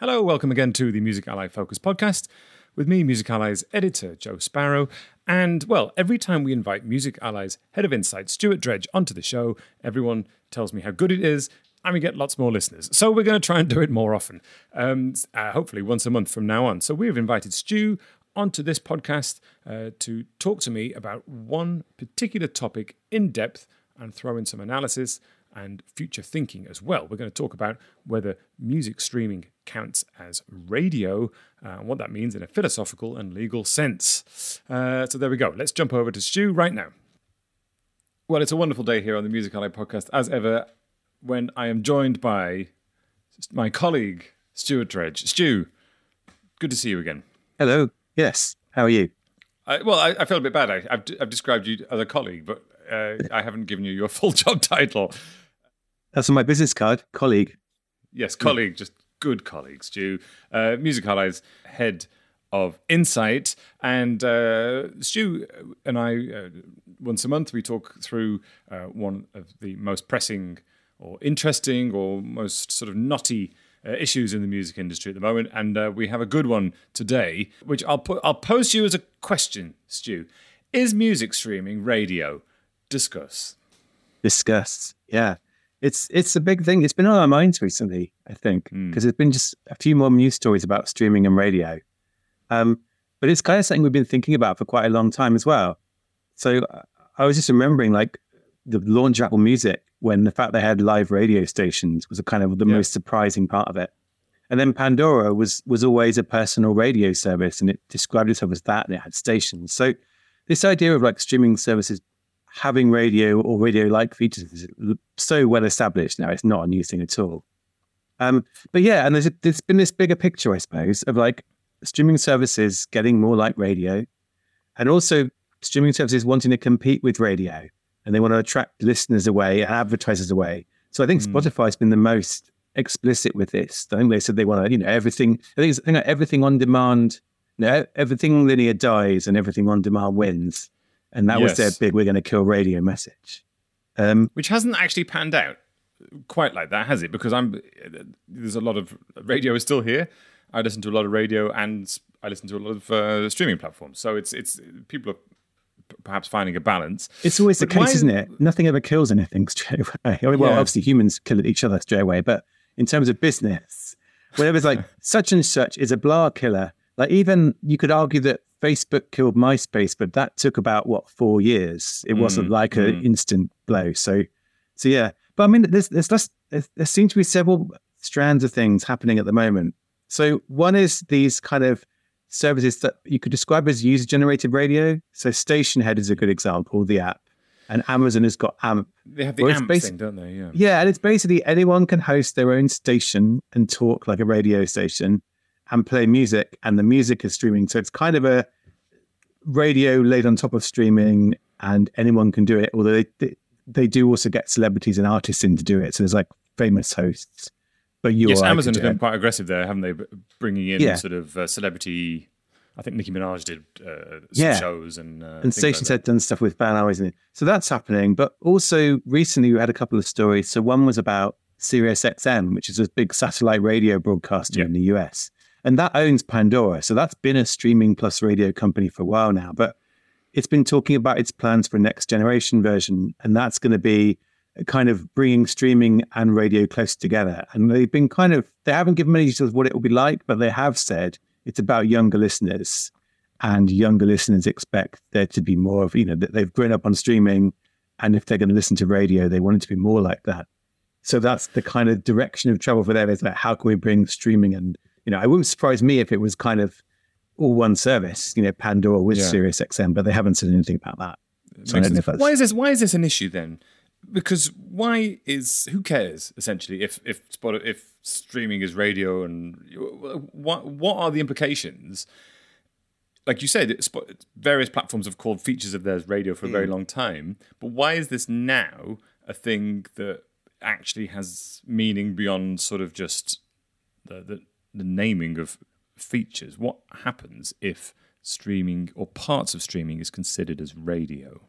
Hello, welcome again to the Music Ally Focus podcast with me, Music Ally's editor, Joe Sparrow. And, well, every time we invite Music Ally's head of insight, Stuart Dredge, onto the show, everyone tells me how good it is and we get lots more listeners. So we're going to try and do it more often, um, uh, hopefully once a month from now on. So we've invited Stu onto this podcast uh, to talk to me about one particular topic in depth and throw in some analysis and future thinking as well. We're going to talk about whether music streaming counts as radio uh, and what that means in a philosophical and legal sense. Uh, so there we go. Let's jump over to Stu right now. Well, it's a wonderful day here on the Music Ally podcast, as ever, when I am joined by my colleague, Stuart Dredge. Stu, good to see you again. Hello. Yes. How are you? I, well, I, I, feel a bit bad. I, have I've described you as a colleague, but uh, I haven't given you your full job title. That's on my business card, colleague. Yes, colleague, just good colleague, Stu. Uh, Music Ally's head of Insight. And uh, Stu and I, uh, once a month, we talk through uh, one of the most pressing or interesting or most sort of knotty uh, issues in the music industry at the moment. And uh, we have a good one today, which I'll put. I'll pose you as a question, Stu. Is music streaming radio? Discuss. Discuss. Yeah it's it's a big thing. It's been on our minds recently, I think, because hmm. mm. there's been just a few more news stories about streaming and radio. Um, but it's kind of something we've been thinking about for quite a long time as well. So I was just remembering, like the launch of Apple Music, when the fact they had live radio stations was a kind of the yeah. most surprising part of it. And then Pandora was was always a personal radio service, and it described itself as that, and it had stations. So this idea of like streaming services having radio or radio like features is so well established now. It's not a new thing at all. Um, but yeah, and there's, a, there's been this bigger picture, I suppose, of like streaming services getting more like radio and also streaming services wanting to compete with radio and they want to attract listeners away and advertisers away. So I think mm. Spotify's been the most explicit with this. I think they said they want to, you know, everything, I think, it's, I think everything on demand, you know, everything linear dies and everything on demand wins. And that yes. was their big, we're going to kill radio message. Um, Which hasn't actually panned out quite like that, has it? Because I'm there's a lot of radio is still here. I listen to a lot of radio and I listen to a lot of uh, streaming platforms. So it's it's people are perhaps finding a balance. It's always but the case, isn't it? Nothing ever kills anything straight away. well, yeah. obviously humans kill each other straight away, but in terms of business, whenever it's like such and such is a blah killer, like even you could argue that Facebook killed MySpace, but that took about what four years. It mm, wasn't like mm. an instant blow. So, so yeah. But I mean, there's there's less. There seem to be several strands of things happening at the moment. So one is these kind of services that you could describe as user generated radio. So Stationhead is a good example, the app. And Amazon has got AMP. They have the AMP thing, don't they? Yeah. Yeah, and it's basically anyone can host their own station and talk like a radio station and play music, and the music is streaming. So it's kind of a radio laid on top of streaming, and anyone can do it. Although they, they, they do also get celebrities and artists in to do it. So there's like famous hosts. But you yes, Amazon has been quite aggressive there, haven't they? Bringing in yeah. sort of uh, celebrity. I think Nicki Minaj did uh, yeah. shows and uh, and Station like done stuff with Van Always. So that's happening. But also recently we had a couple of stories. So one was about Sirius XM, which is a big satellite radio broadcaster yeah. in the US and that owns Pandora. So that's been a streaming plus radio company for a while now, but it's been talking about its plans for a next generation version, and that's going to be kind of bringing streaming and radio close together. And they've been kind of they haven't given many details of what it will be like, but they have said it's about younger listeners, and younger listeners expect there to be more of you know they've grown up on streaming, and if they're going to listen to radio, they want it to be more like that. So that's the kind of direction of travel for them. Is like how can we bring streaming and you know, it wouldn't surprise me if it was kind of all one service, you know, Pandora with yeah. Sirius XM, but they haven't said anything about that. So why is this why is this an issue then? Because why is who cares essentially if if if streaming is radio and what what are the implications? Like you said, various platforms have called features of theirs radio for a very mm. long time, but why is this now a thing that actually has meaning beyond sort of just the, the the naming of features. What happens if streaming or parts of streaming is considered as radio?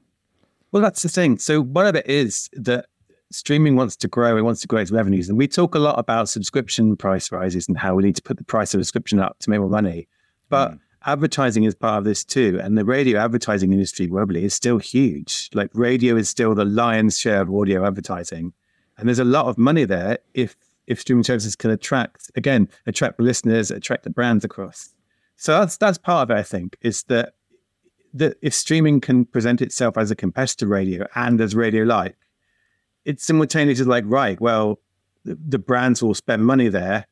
Well, that's the thing. So one of it is that streaming wants to grow, it wants to grow its revenues. And we talk a lot about subscription price rises and how we need to put the price of a subscription up to make more money. But mm. advertising is part of this too. And the radio advertising industry globally is still huge. Like radio is still the lion's share of audio advertising. And there's a lot of money there if if streaming services can attract, again, attract listeners, attract the brands across. So that's that's part of it, I think, is that that if streaming can present itself as a competitor radio and as radio like, it's simultaneously like, right, well, the, brands will spend money there.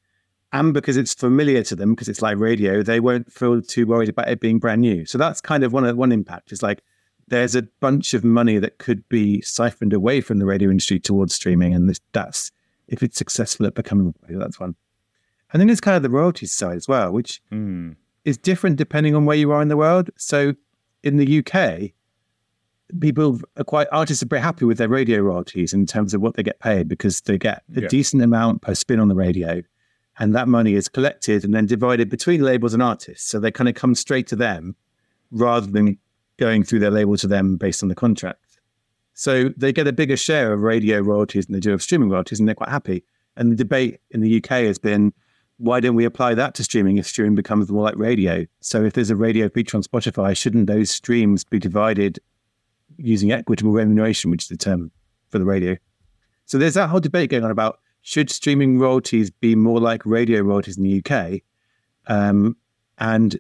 And because it's familiar to them, because it's like radio, they won't feel too worried about it being brand new. So that's kind of one of one impact. Is like there's a bunch of money that could be siphoned away from the radio industry towards streaming, and this, that's if it's successful at becoming that's one. And then there's kind of the royalties side as well, which mm. is different depending on where you are in the world. So in the UK, people are quite artists are very happy with their radio royalties in terms of what they get paid because they get a yeah. decent amount per spin on the radio, and that money is collected and then divided between labels and artists. So they kind of come straight to them rather than going through their label to them based on the contract. So they get a bigger share of radio royalties than they do of streaming royalties, and they're quite happy. And the debate in the UK has been why don't we apply that to streaming if streaming becomes more like radio? So if there's a radio feature on Spotify, shouldn't those streams be divided using equitable remuneration, which is the term for the radio? So there's that whole debate going on about should streaming royalties be more like radio royalties in the UK? Um, and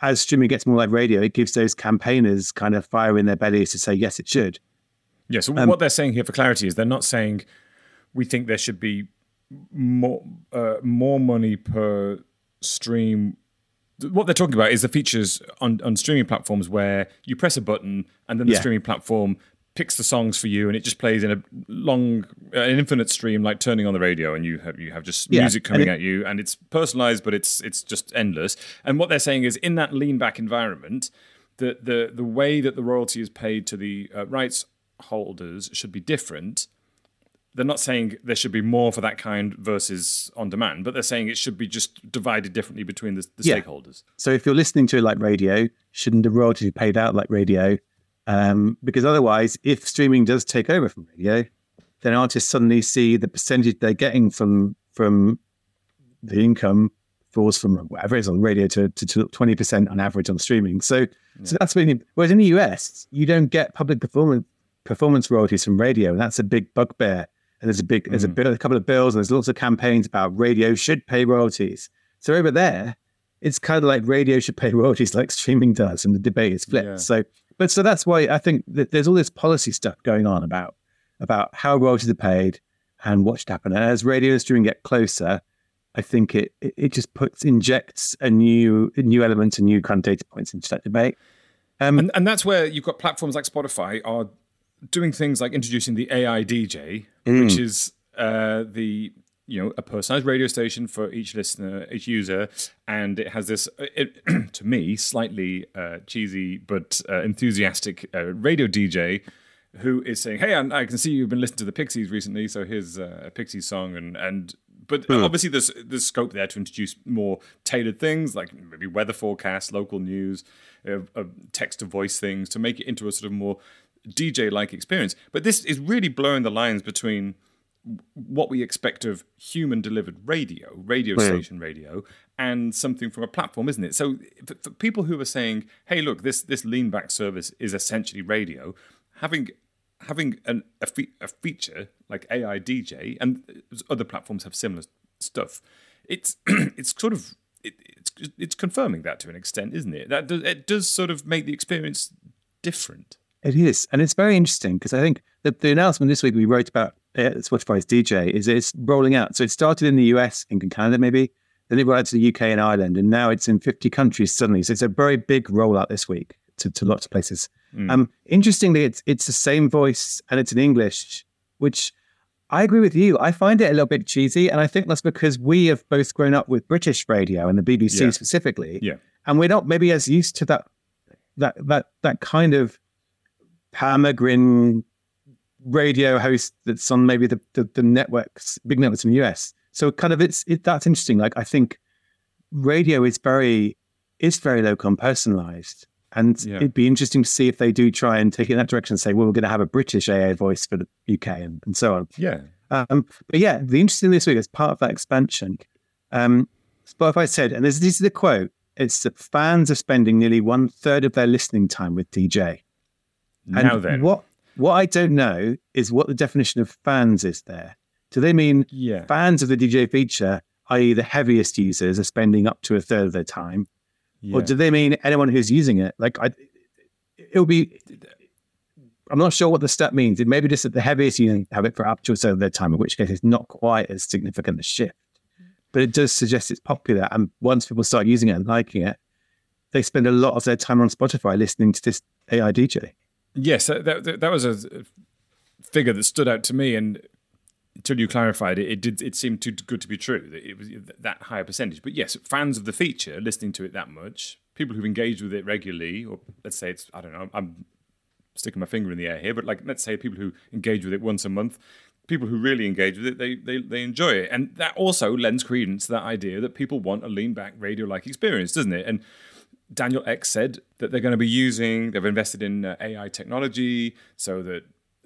as streaming gets more like radio, it gives those campaigners kind of fire in their bellies to say, yes, it should. Yeah. So um, what they're saying here for clarity is they're not saying we think there should be more uh, more money per stream. What they're talking about is the features on, on streaming platforms where you press a button and then the yeah. streaming platform picks the songs for you and it just plays in a long uh, an infinite stream like turning on the radio and you have you have just yeah. music coming it, at you and it's personalized but it's it's just endless and what they're saying is in that lean back environment the the the way that the royalty is paid to the uh, rights holders should be different they're not saying there should be more for that kind versus on demand, but they're saying it should be just divided differently between the, the yeah. stakeholders. So if you're listening to it like radio, shouldn't the royalty be paid out like radio? Um, because otherwise, if streaming does take over from radio, then artists suddenly see the percentage they're getting from from the income falls from whatever it is on radio to, to, to 20% on average on streaming. So, yeah. so that's really, whereas in the US, you don't get public performance performance royalties from radio. And that's a big bugbear and there's a big, there's a, mm. bill, a couple of bills, and there's lots of campaigns about radio should pay royalties. So over there, it's kind of like radio should pay royalties like streaming does, and the debate is flipped. Yeah. So, but so that's why I think that there's all this policy stuff going on about about how royalties are paid and what should happen. And as radio and streaming get closer, I think it, it, just puts injects a new a new element and new kind of data points into that debate. Um, and, and that's where you've got platforms like Spotify are doing things like introducing the AI DJ, mm. which is uh, the you know a personalized radio station for each listener, each user, and it has this, uh, it, to me, slightly uh, cheesy but uh, enthusiastic uh, radio DJ who is saying, "Hey, I, I, can see you've been listening to the Pixies recently, so here's uh, a Pixies song," and and but hmm. obviously there's there's scope there to introduce more tailored things like maybe weather forecasts, local news, uh, text to voice things to make it into a sort of more DJ like experience. But this is really blurring the lines between what we expect of human delivered radio, radio mm. station radio, and something from a platform, isn't it? So for, for, people who are saying, "Hey, look, this this lean back service is essentially radio," having having an, a, fe- a feature like AI DJ and other platforms have similar stuff. It's it's sort of it, it's it's confirming that to an extent, isn't it? That does, it does sort of make the experience different. It is, and it's very interesting because I think the, the announcement this week we wrote about uh, Spotify's DJ is it's rolling out. So it started in the US, in Canada maybe, then it rolled out to the UK and Ireland, and now it's in 50 countries suddenly. So it's a very big rollout this week to, to lots of places. Mm. Um, interestingly, it's it's the same voice and it's in English, which I agree with you. I find it a little bit cheesy, and I think that's because we have both grown up with British radio and the BBC yeah. specifically, yeah, and we're not maybe as used to that that that that kind of Palmer radio host that's on maybe the, the, the networks, big networks in the US. So kind of it's it, that's interesting. Like I think radio is very is very local and personalized, And Yeah. it'd be interesting to see if they do try and take it in that direction and say, well, we're going to have a British AA voice for the UK and, and so on. Yeah. Um, but yeah, the interesting this week as part of that expansion, um, Spotify said, and this, this is the quote: "It's that fans are spending nearly one third of their listening time with DJ." And Now then. what what I don't know is what the definition of fans is there. Do they mean Yeah. fans of the DJ feature, i.e., the heaviest users, are spending up to a third of their time, or do they mean anyone who's using it? Like, I, it'll be. I'm not sure what the stat means. It may be just that the heaviest users have it for up to a third of their time, in which case it's not quite as significant a shift. But it does suggest it's popular, and once people start using it and liking it, they spend a lot of their time on Spotify listening to this AI DJ. Yes, that, that, that was a figure that stood out to me, and until you clarified it, it did. It seemed too good to be true that it was that higher percentage. But yes, fans of the feature, listening to it that much, people who've engaged with it regularly, or let's say it's I don't know, I'm sticking my finger in the air here, but like let's say people who engage with it once a month, people who really engage with it, they they they enjoy it, and that also lends credence to that idea that people want a lean back radio like experience, doesn't it? And Daniel Ek said that they're going to be using, they've invested in uh, AI technology so that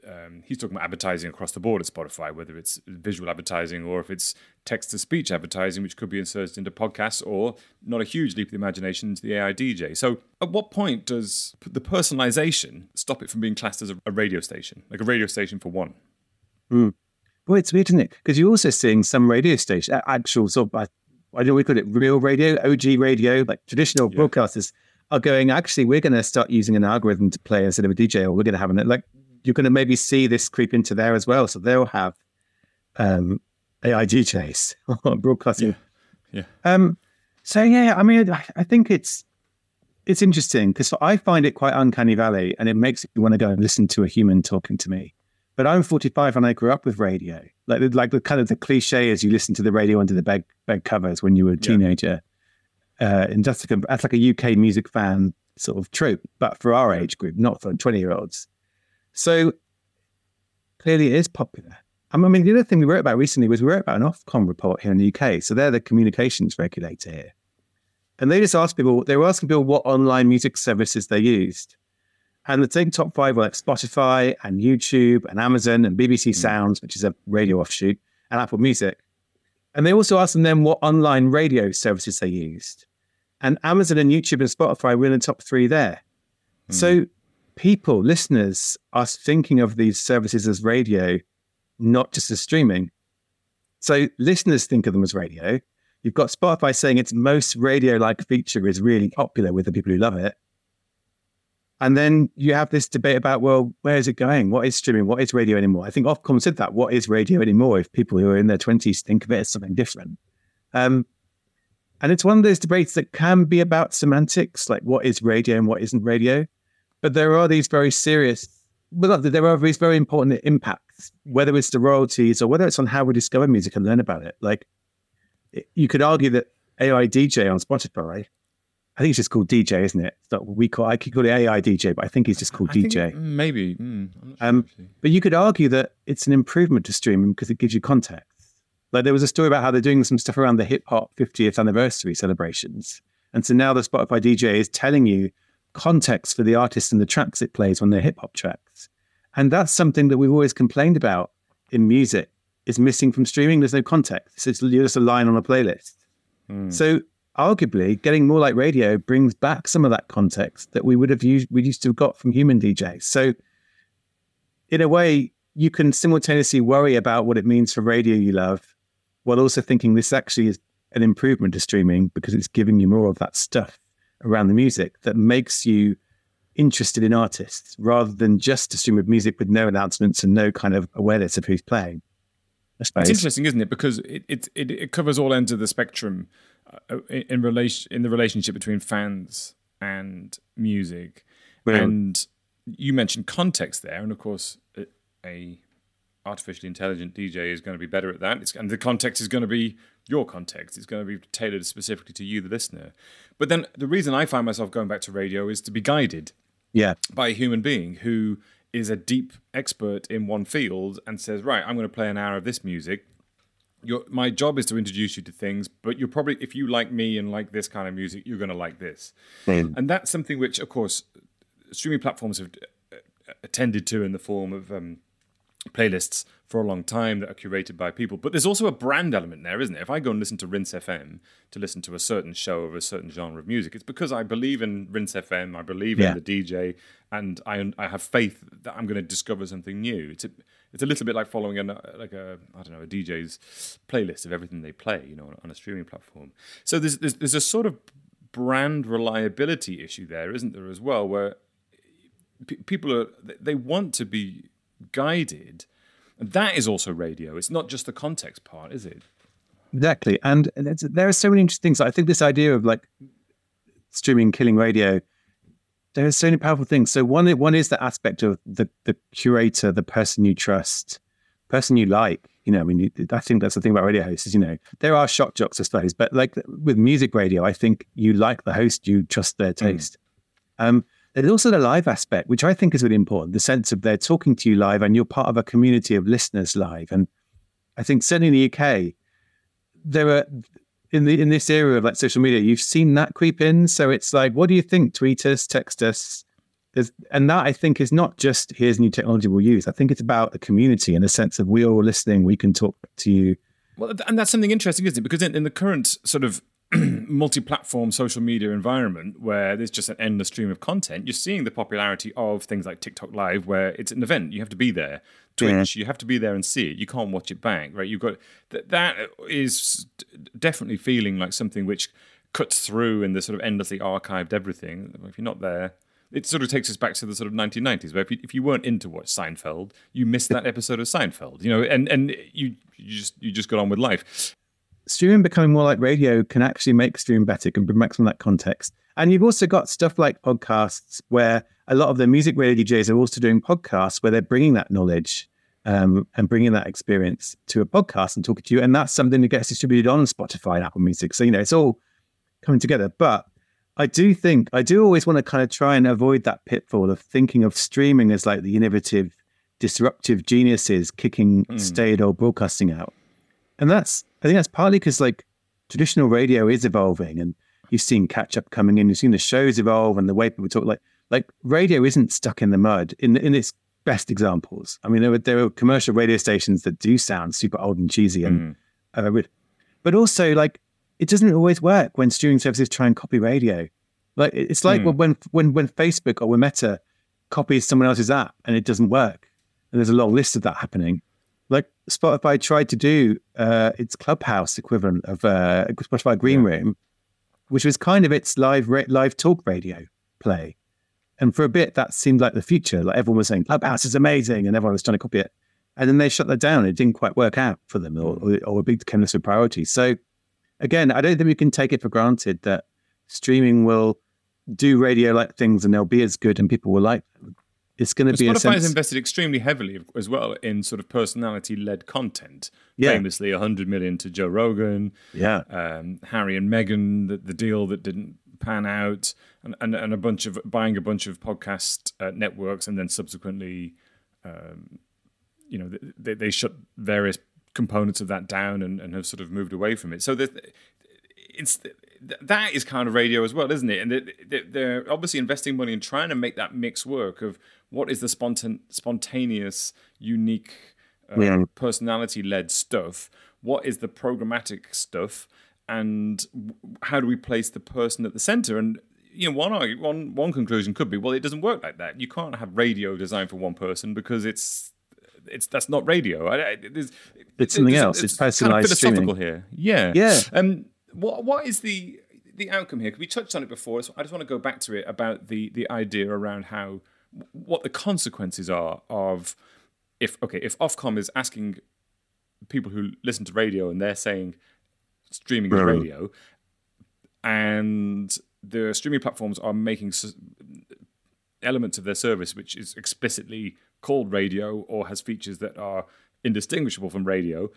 um, he's talking about advertising across the board at Spotify, whether it's visual advertising or if it's text to speech advertising, which could be inserted into podcasts or not a huge leap of the imagination into the AI DJ. So, at what point does the personalization stop it from being classed as a, a radio station, like a radio station for one? Well, it's weird, isn't it? Because you're also seeing some radio station, actual sort of, I I don't know, we call it real radio, OG radio, like traditional broadcasters are going, actually, we're going to start using an algorithm to play instead of a DJ, or we're going to have an, like, you're going to maybe see this creep into there as well. So they'll have um, AI DJs or broadcasting. Yeah. Um, so yeah, I mean, I, I think it's it's interesting because I find it quite uncanny valley, and it makes me want to go and listen to a human talking to me. But I'm 45 and I grew up with radio. Like the- like the kind of the cliche is you listen to the radio under the bed bed covers when you were a teenager. Uh, and that's like a, that's like a UK music fan sort of trope, but for our age group, not for 20 year olds. So clearly it is popular. I mean, the other thing we wrote about recently was we wrote about an Ofcom report here in the UK. So they're the communications regulator here. And they just asked people, they were asking people what online music services they used. And the big top five were like Spotify and YouTube and Amazon and BBC hmm. Sounds, which is a radio offshoot, and Apple Music. And they also asked them then what online radio services they used. And Amazon and YouTube and Spotify were in the top three there. Hmm. So people, listeners, are thinking of these services as radio, not just as streaming. So listeners think of them as radio. You've got Spotify saying its most radio like feature is really popular with the people who love it. And then you have this debate about, well, where is it going? What is streaming? What is radio anymore? I think Ofcom said that. What is radio anymore? If people who are in their 20s think of it as something different. Um, and it's one of those debates that can be about semantics, like what is radio and what isn't radio. But there are these very serious, well, there are these very important impacts, whether it's the royalties or whether it's on how we discover music and learn about it. Like you could argue that AI DJ on Spotify, I think it's just called DJ, isn't it? What we call, I could call it AI DJ, but I think it's just called I think DJ. maybe. Mm, sure, Um. But you could argue that it's an improvement to streaming because it gives you context. Like there was a story about how they're doing some stuff around the hip hop 50th anniversary celebrations. And so now the Spotify DJ is telling you context for the artist and the tracks it plays when they're hip hop tracks. And that's something that we've always complained about in music is missing from streaming. There's no context. It's just, just a line on a playlist. So arguably getting more like radio brings back some of that context that we would have used we used to have got from human DJs. So in a way, you can simultaneously worry about what it means for radio you love, while also thinking this actually is an improvement to streaming because it's giving you more of that stuff around the music that makes you interested in artists rather than just a stream of music with no announcements and no kind of awareness of who's playing. It's interesting, isn't it? Because it it, it, it covers all ends of the spectrum Uh, in, in relation in the relationship between fans and music. And you mentioned context there, and of course, a, a artificially intelligent DJ is going to be better at that. It's, and the context is going to be your context. It's going to be tailored specifically to you, the listener. But then the reason I find myself going back to radio is to be guided Yeah. by a human being who is a deep expert in one field and says, right, I'm going to play an hour of this music. Your my job is to introduce you to things, but you're probably if you like me and like this kind of music, you're going to like this, Mm. and that's something which, of course, streaming platforms have uh, attended to in the form of um, playlists for a long time that are curated by people. But there's also a brand element there, isn't it? If I go and listen to Rinse FM to listen to a certain show of a certain genre of music, it's because I believe in Rinse FM, I believe Yeah. in the DJ, and I I have faith that I'm going to discover something new. It's a, it's a little bit like following a uh, like a I don't know a DJ's playlist of everything they play, you know, on, on a streaming platform. So there's, there's there's a sort of brand reliability issue there, isn't there, as well, where p- people are they want to be guided and that is also radio it's not just the context part is it Exactly. And there are so many interesting things. I think this idea of like streaming killing radio, there are so many powerful things. So one, one is the aspect of the, the curator, the person you trust, person you like. You know, I mean, you- I think that's the thing about radio hosts is, you know, there are shock jocks, I suppose, but like with music radio, I think you like the host, you trust their taste. Um, there's also the live aspect, which I think is really important. The sense of they're talking to you live and you're part of a community of listeners live. And I think certainly in the UK, there are in the in this era of like social media, you've seen that creep in. So it's like, what do you think? Tweet us, text us. There's, and that I think is not just here's new technology we'll use. I think it's about the community in the sense of we're all listening. We can talk to you. well and that's something interesting isn't it because in, in the current sort of multi-platform social media environment where there's just an endless stream of content you're seeing the popularity of things like tiktok live where it's an event. You have to be there. Twitch you have to be there and see it. You can't watch it back right? You've got that that is definitely feeling like something which cuts through in the sort of endlessly archived everything. If you're not there it sort of takes us back to the sort of 1990s, where if you, if you weren't into watch Seinfeld, you missed that episode of Seinfeld, you know, and and you you just you just got on with life. Streaming becoming more like radio can actually make streaming better, can bring back some of that context. And you've also got stuff like podcasts where a lot of the music radio DJs are also doing podcasts where they're bringing that knowledge um, and bringing that experience to a podcast and talking to you. And that's something that gets distributed on Spotify and Apple Music. So, you know, it's all coming together. But I do think, I do always want to kind of try and avoid that pitfall of thinking of streaming as like the innovative, disruptive geniuses kicking staid old broadcasting out. And that's, I think that's partly because like traditional radio is evolving and you've seen catch up coming in, you've seen the shows evolve and the way people talk. Like, like radio isn't stuck in the mud in, in its best examples. I mean, there were, there are commercial radio stations that do sound super old and cheesy and, uh, but also like it doesn't always work when streaming services try and copy radio. Like it's like when when when Facebook or when Meta copies someone else's app and it doesn't work, and there's a long list of that happening. Like Spotify tried to do uh, its Clubhouse equivalent of uh, Spotify Green Room, which was kind of its live ra- live talk radio play. And for a bit, that seemed like the future. Like everyone was saying, Clubhouse is amazing, and everyone was trying to copy it. And then they shut that down. It didn't quite work out for them, or, or, or a big became less of a priority. So, again, I don't think we can take it for granted that streaming will do radio-like things and they'll be as good, and people will like them. It's going to be a Spotify has invested extremely heavily as well in sort of personality-led content. Yeah. Famously, 100 million to Joe Rogan, yeah, um, Harry and Meghan, the, the deal that didn't pan out, and, and, and a bunch of buying a bunch of podcast uh, networks, and then subsequently, um, you know, they, they shut various components of that down and, and have sort of moved away from it. So there's- it's that is kind of radio as well, isn't it? And they- they're obviously investing money in trying to make that mix work of what is the spontan- spontaneous, unique, uh, Yeah. personality-led stuff, what is the programmatic stuff, and w- how do we place the person at the center? And you know, one argu- one one conclusion could be, well, it doesn't work like that. You can't have radio designed for one person because it's it's that's not radio. I, I, there's, It's something there's- else. It's it's personalized kind of personalized streaming. philosophical here. Yeah. Yeah. Um, what what is the the outcome here? 'Cause we touched on it before. So I just want to go back to it about the the idea around how what the consequences are of if okay if Ofcom is asking people who listen to radio and they're saying streaming is radio, and the streaming platforms are making elements of their service which is explicitly called radio or has features that are indistinguishable from radio.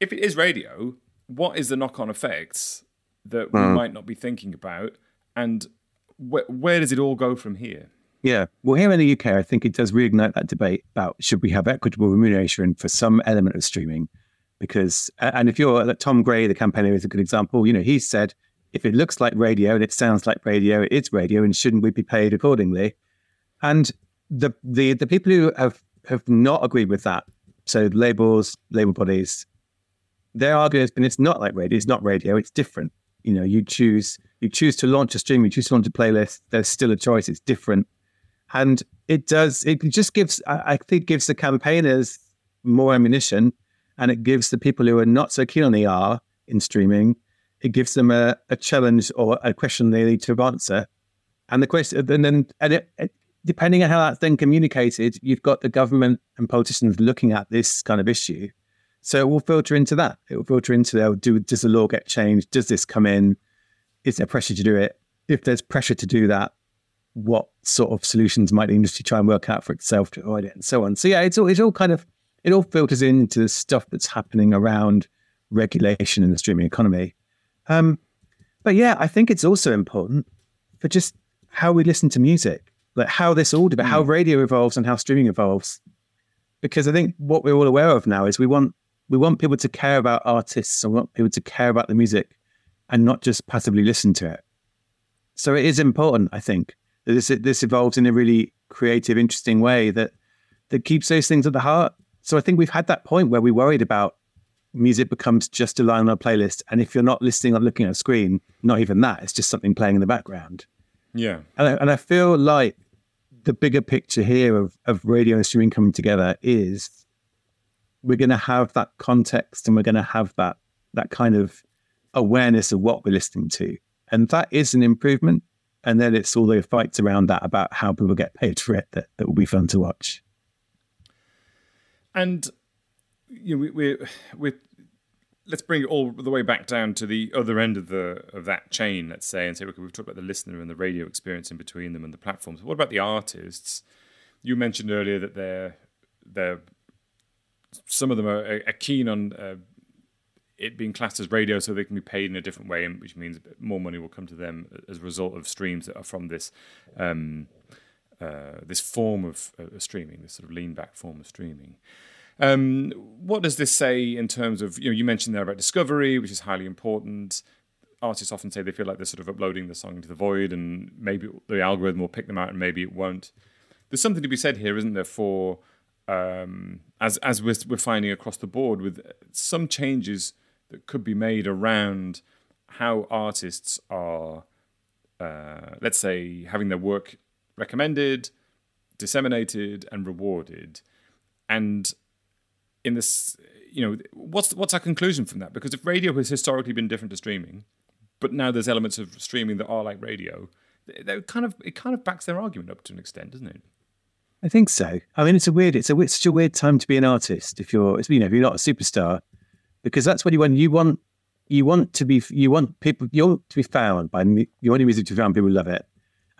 If it is radio, what is the knock-on effects that we might not be thinking about, and wh- where does it all go from here? Yeah. Well, here in the UK, I think it does reignite that debate about should we have equitable remuneration for some element of streaming. because and if you're like Tom Gray, the campaigner, is a good example. You know, he said if it looks like radio and it sounds like radio, it is radio, and shouldn't we be paid accordingly? And the the the people who have have not agreed with that, so labels, label bodies, their argument has been it's not like radio, it's not radio, it's different. You know, you choose you choose to launch a stream, you choose to launch a playlist. There's still a choice. It's different, and it does. It just gives. I think gives the campaigners more ammunition, and it gives the people who are not so keen on ER in streaming. It gives them a, a challenge or a question they need to answer, and the question, and then and it, it, depending on how that's then communicated, you've got the government and politicians looking at this kind of issue. So it will filter into that. It will filter into, oh, do, does the law get changed? Does this come in? is there pressure to do it? If there's pressure to do that, what sort of solutions might the industry try and work out for itself to avoid it, and so on. So yeah, it's all it's all kind of it all filters into the stuff that's happening around regulation in the streaming economy. Um, but yeah, I think it's also important for just how we listen to music, like how this all about mm. how radio evolves and how streaming evolves. Because I think what we're all aware of now is we want we want people to care about artists, and want people to care about the music and not just passively listen to it. So it is important, I think, this this evolves in a really creative, interesting way that that keeps those things at the heart. So I think we've had that point where we worried about music becomes just a line on a playlist, and if you're not listening or looking at a screen, not even that, it's just something playing in the background. Yeah, and I, and I feel like the bigger picture here of of radio and streaming coming together is we're going to have that context and we're going to have that that kind of awareness of what we're listening to. And that is an improvement. And then it's all the fights around that about how people get paid for it that, that will be fun to watch. And you know, we, we, we let's bring it all the way back down to the other end of the of that chain, let's say, and say, okay, we've talked about the listener and the radio experience in between them and the platforms. What about the artists? You mentioned earlier that they're they're some of them are, are keen on uh, it being classed as radio so they can be paid in a different way, which means more money will come to them as a result of streams that are from this um, uh, this form of uh, streaming, this sort of lean back form of streaming. Um, what does this say in terms of you know you mentioned there about discovery, which is highly important. Artists often say they feel like they're sort of uploading the song into the void, and maybe the algorithm will pick them out, and maybe it won't. There's something to be said here, isn't there, for um, as as we're, we're finding across the board with some changes that could be made around how artists are, uh, let's say, having their work recommended, disseminated, and rewarded. And in this, you know, what's what's our conclusion from that? Because if radio has historically been different to streaming, but now there's elements of streaming that are like radio, they kind of it kind of backs their argument up to an extent, doesn't it? I think so. I mean, it's a weird, it's a it's such a weird time to be an artist if you're, you know, if you're not a superstar because that's what you want. You want you want to be you want people you want to be found by you want your music to be found. People love it,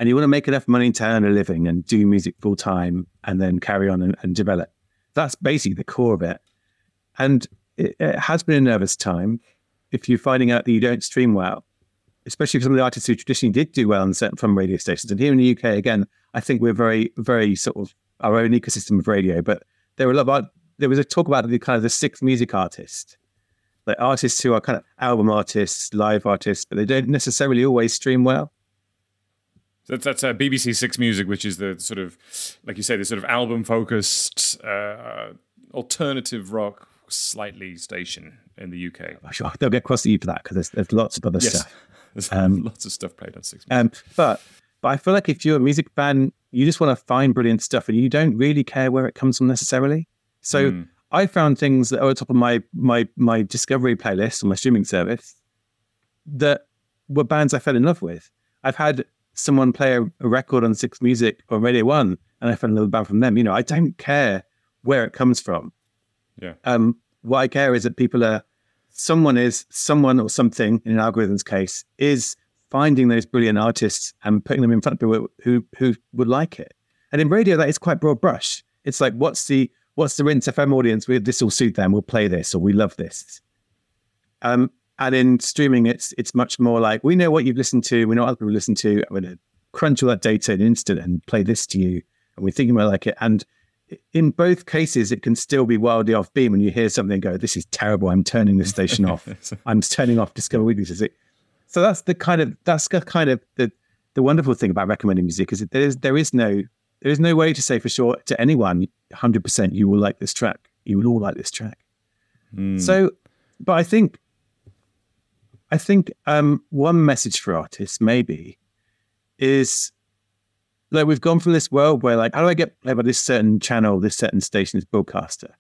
and you want to make enough money to earn a living and do music full time, and then carry on and, and, develop. That's basically the core of it. And it, it, has been a nervous time. If you're finding out that you don't stream well, especially for some of the artists who traditionally did do well on set from radio stations, and here in the UK, again, I think we're very very sort of our own ecosystem of radio. But there were a lot about there was a talk about the kind of the Six Music artist like artists who are kind of album artists, live artists, but they don't necessarily always stream well. That's that's uh, BBC Six Music, which is the sort of, like you say, the sort of album focused uh, alternative rock slightly station in the UK. Oh, sure, they'll get cross to you for that because there's, there's lots of other yes. stuff. There's um, lots of stuff played on Six. Um, but but I feel like if you're a music fan, you just want to find brilliant stuff, and you don't really care where it comes from necessarily. So. Mm I found things that are at the top of my my my discovery playlist on my streaming service that were bands I fell in love with. I've had someone play a, a record on Six Music or Radio One, and I fell in love with a band from them. You know, I don't care where it comes from. Yeah. Um, what I care is that people are someone is someone or something in an algorithm's case is finding those brilliant artists and putting them in front of people who who would like it. And in radio, that is quite broad brush. It's like, what's the what's the Rinse FM audience? We, this will suit them. We'll play this, or we love this. Um, and in streaming, it's it's much more like we know what you've listened to, we know what other people listen to. I'm going to crunch all that data in an instant and play this to you, and we're thinking about like it. And in both cases, it can still be wildly off beam when you hear something go, "This is terrible. I'm turning this station off. I'm turning off Discover Weeklies." So that's the kind of that's the kind of the the wonderful thing about recommending music is that there is there is no there is no way to say for sure to anyone 100 percent you will like this track. You will all like this track. Mm. So, but I think I think um, one message for artists maybe is like we've gone from this world where like how do I get played by this certain channel, this certain station, this broadcaster?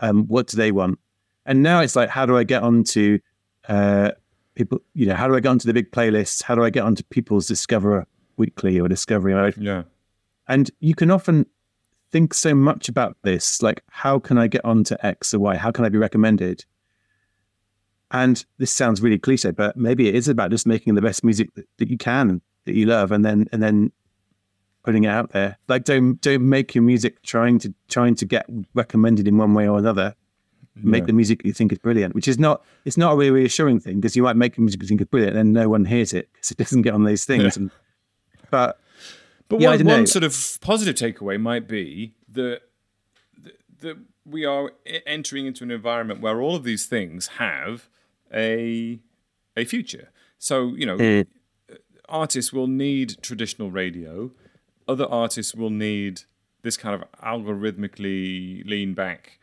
Um, what do they want? And now it's like how do I get onto uh, people? You know, how do I get onto the big playlists? How do I get onto people's Discover Weekly or Discovery? Yeah, and you can often think so much about this, like how can I get onto X or Y? How can I be recommended? And this sounds really cliche, but maybe it is about just making the best music that, that you can, that you love, and then and then putting it out there. Like don't don't make your music trying to trying to get recommended in one way or another. Make yeah. the music you think is brilliant, which is not it's not a really reassuring thing because you might make music you think is brilliant and no one hears it because it doesn't get on these things. Yeah. And, but but yeah, one, one sort of positive takeaway might be that that we are entering into an environment where all of these things have a a future. So you know, mm. artists will need traditional radio. Other artists will need this kind of algorithmically lean back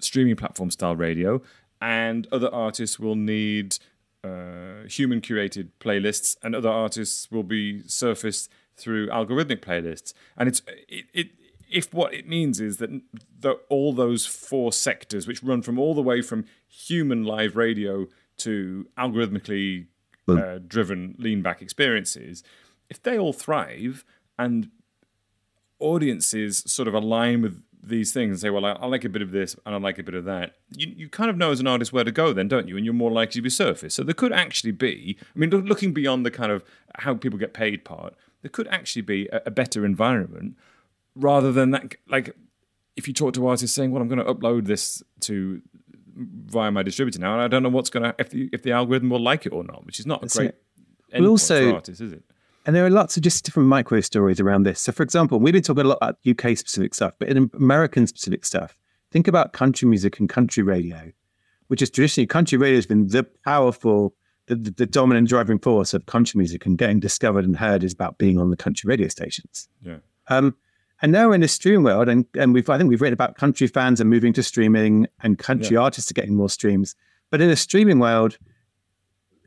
streaming platform style radio, and other artists will need uh, human curated playlists, and other artists will be surfaced through algorithmic playlists. And it's it, it if what it means is that the, all those four sectors, which run from all the way from human live radio to algorithmically uh, driven lean back experiences, if they all thrive and audiences sort of align with these things and say, well, I, I, like a bit of this and I like a bit of that, you, you kind of know as an artist where to go then, don't you? And you're more likely to be surfaced. So there could actually be, I mean, looking beyond the kind of how people get paid part, there could actually be a, a better environment rather than that. Like, if you talk to artists saying, well, I'm going to upload this to via my distributor now, and I don't know what's going to if the if the algorithm will like it or not, which is not That's a great end also, for artists, is it? And there are lots of just different micro stories around this. So, for example, we've been talking a lot about UK specific stuff, but in American specific stuff, think about country music and country radio, which is traditionally country radio has been the powerful, the, the, dominant driving force of country music, and getting discovered and heard is about being on the country radio stations. Yeah. Um, and now we're in the streaming world, and, and we've I think we've written about country fans are moving to streaming and country yeah. artists are getting more streams. But in a streaming world,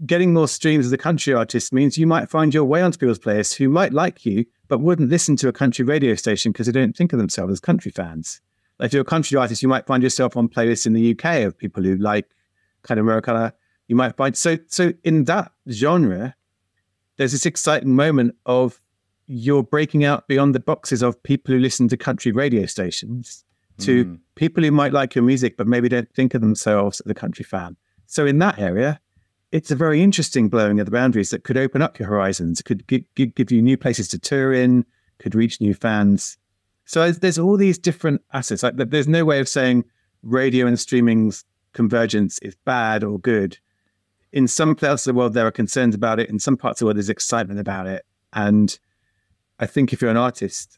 getting more streams as a country artist means you might find your way onto people's playlists who might like you, but wouldn't listen to a country radio station because they don't think of themselves as country fans. Like if you're a country artist, you might find yourself on playlists in the UK of people who like kind of Americana. You might find so so in that genre, there's this exciting moment of you're breaking out beyond the boxes of people who listen to country radio stations to mm. people who might like your music but maybe don't think of themselves as a country fan. So in that area, it's a very interesting blowing of the boundaries that could open up your horizons, could give, give you new places to tour in, could reach new fans. So there's all these different assets. Like there's no way of saying radio and streaming's convergence is bad or good. In some parts of the world, there are concerns about it. In some parts of the world, there's excitement about it. And I think if you're an artist,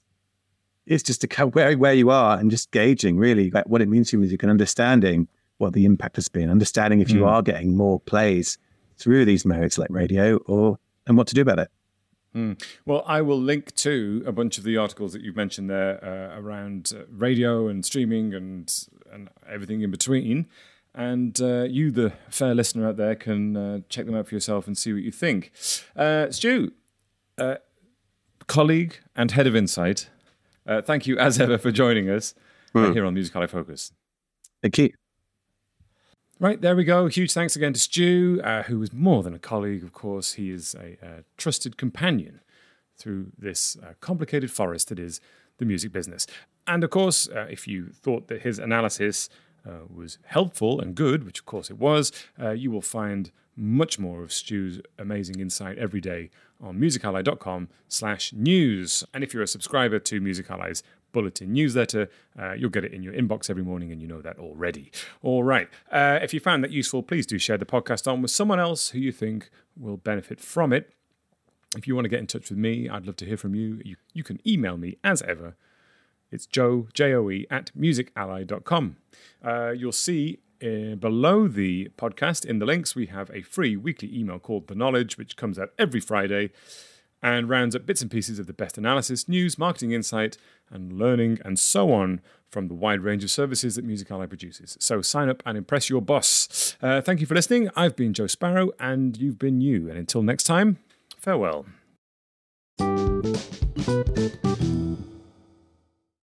it's just to where where you are and just gauging really like what it means to music and understanding what the impact has been, understanding if you mm. are getting more plays through these modes like radio or and what to do about it. Mm. Well, I will link to a bunch of the articles that you've mentioned there uh, around uh, radio and streaming and and everything in between. And uh, you, the fair listener out there, can uh, check them out for yourself and see what you think. Uh, Stu, uh, colleague and head of Insight. Uh, thank you, as ever, for joining us mm. here on Music Ally Focus. Thank you. Right, there we go. Huge thanks again to Stu, uh, who is more than a colleague, of course. He is a, a trusted companion through this uh, complicated forest that is the music business. And of course, uh, if you thought that his analysis uh, was helpful and good, which of course it was, uh, you will find much more of Stu's amazing insight every day on musically.com slash news. And if you're a subscriber to Music Ally's bulletin newsletter, uh, you'll get it in your inbox every morning and you know that already. All right. Uh, if you found that useful, please do share the podcast on with someone else who you think will benefit from it. If you want to get in touch with me, I'd love to hear from you. You, you can email me as ever It's joe, J O E, at musically.com. Uh, you'll see uh, below the podcast in the links, we have a free weekly email called The Knowledge, which comes out every Friday and rounds up bits and pieces of the best analysis, news, marketing insight, and learning, and so on from the wide range of services that Music Ally produces. So sign up and impress your boss. Uh, thank you for listening. I've been Joe Sparrow, and you've been you. And until next time, farewell.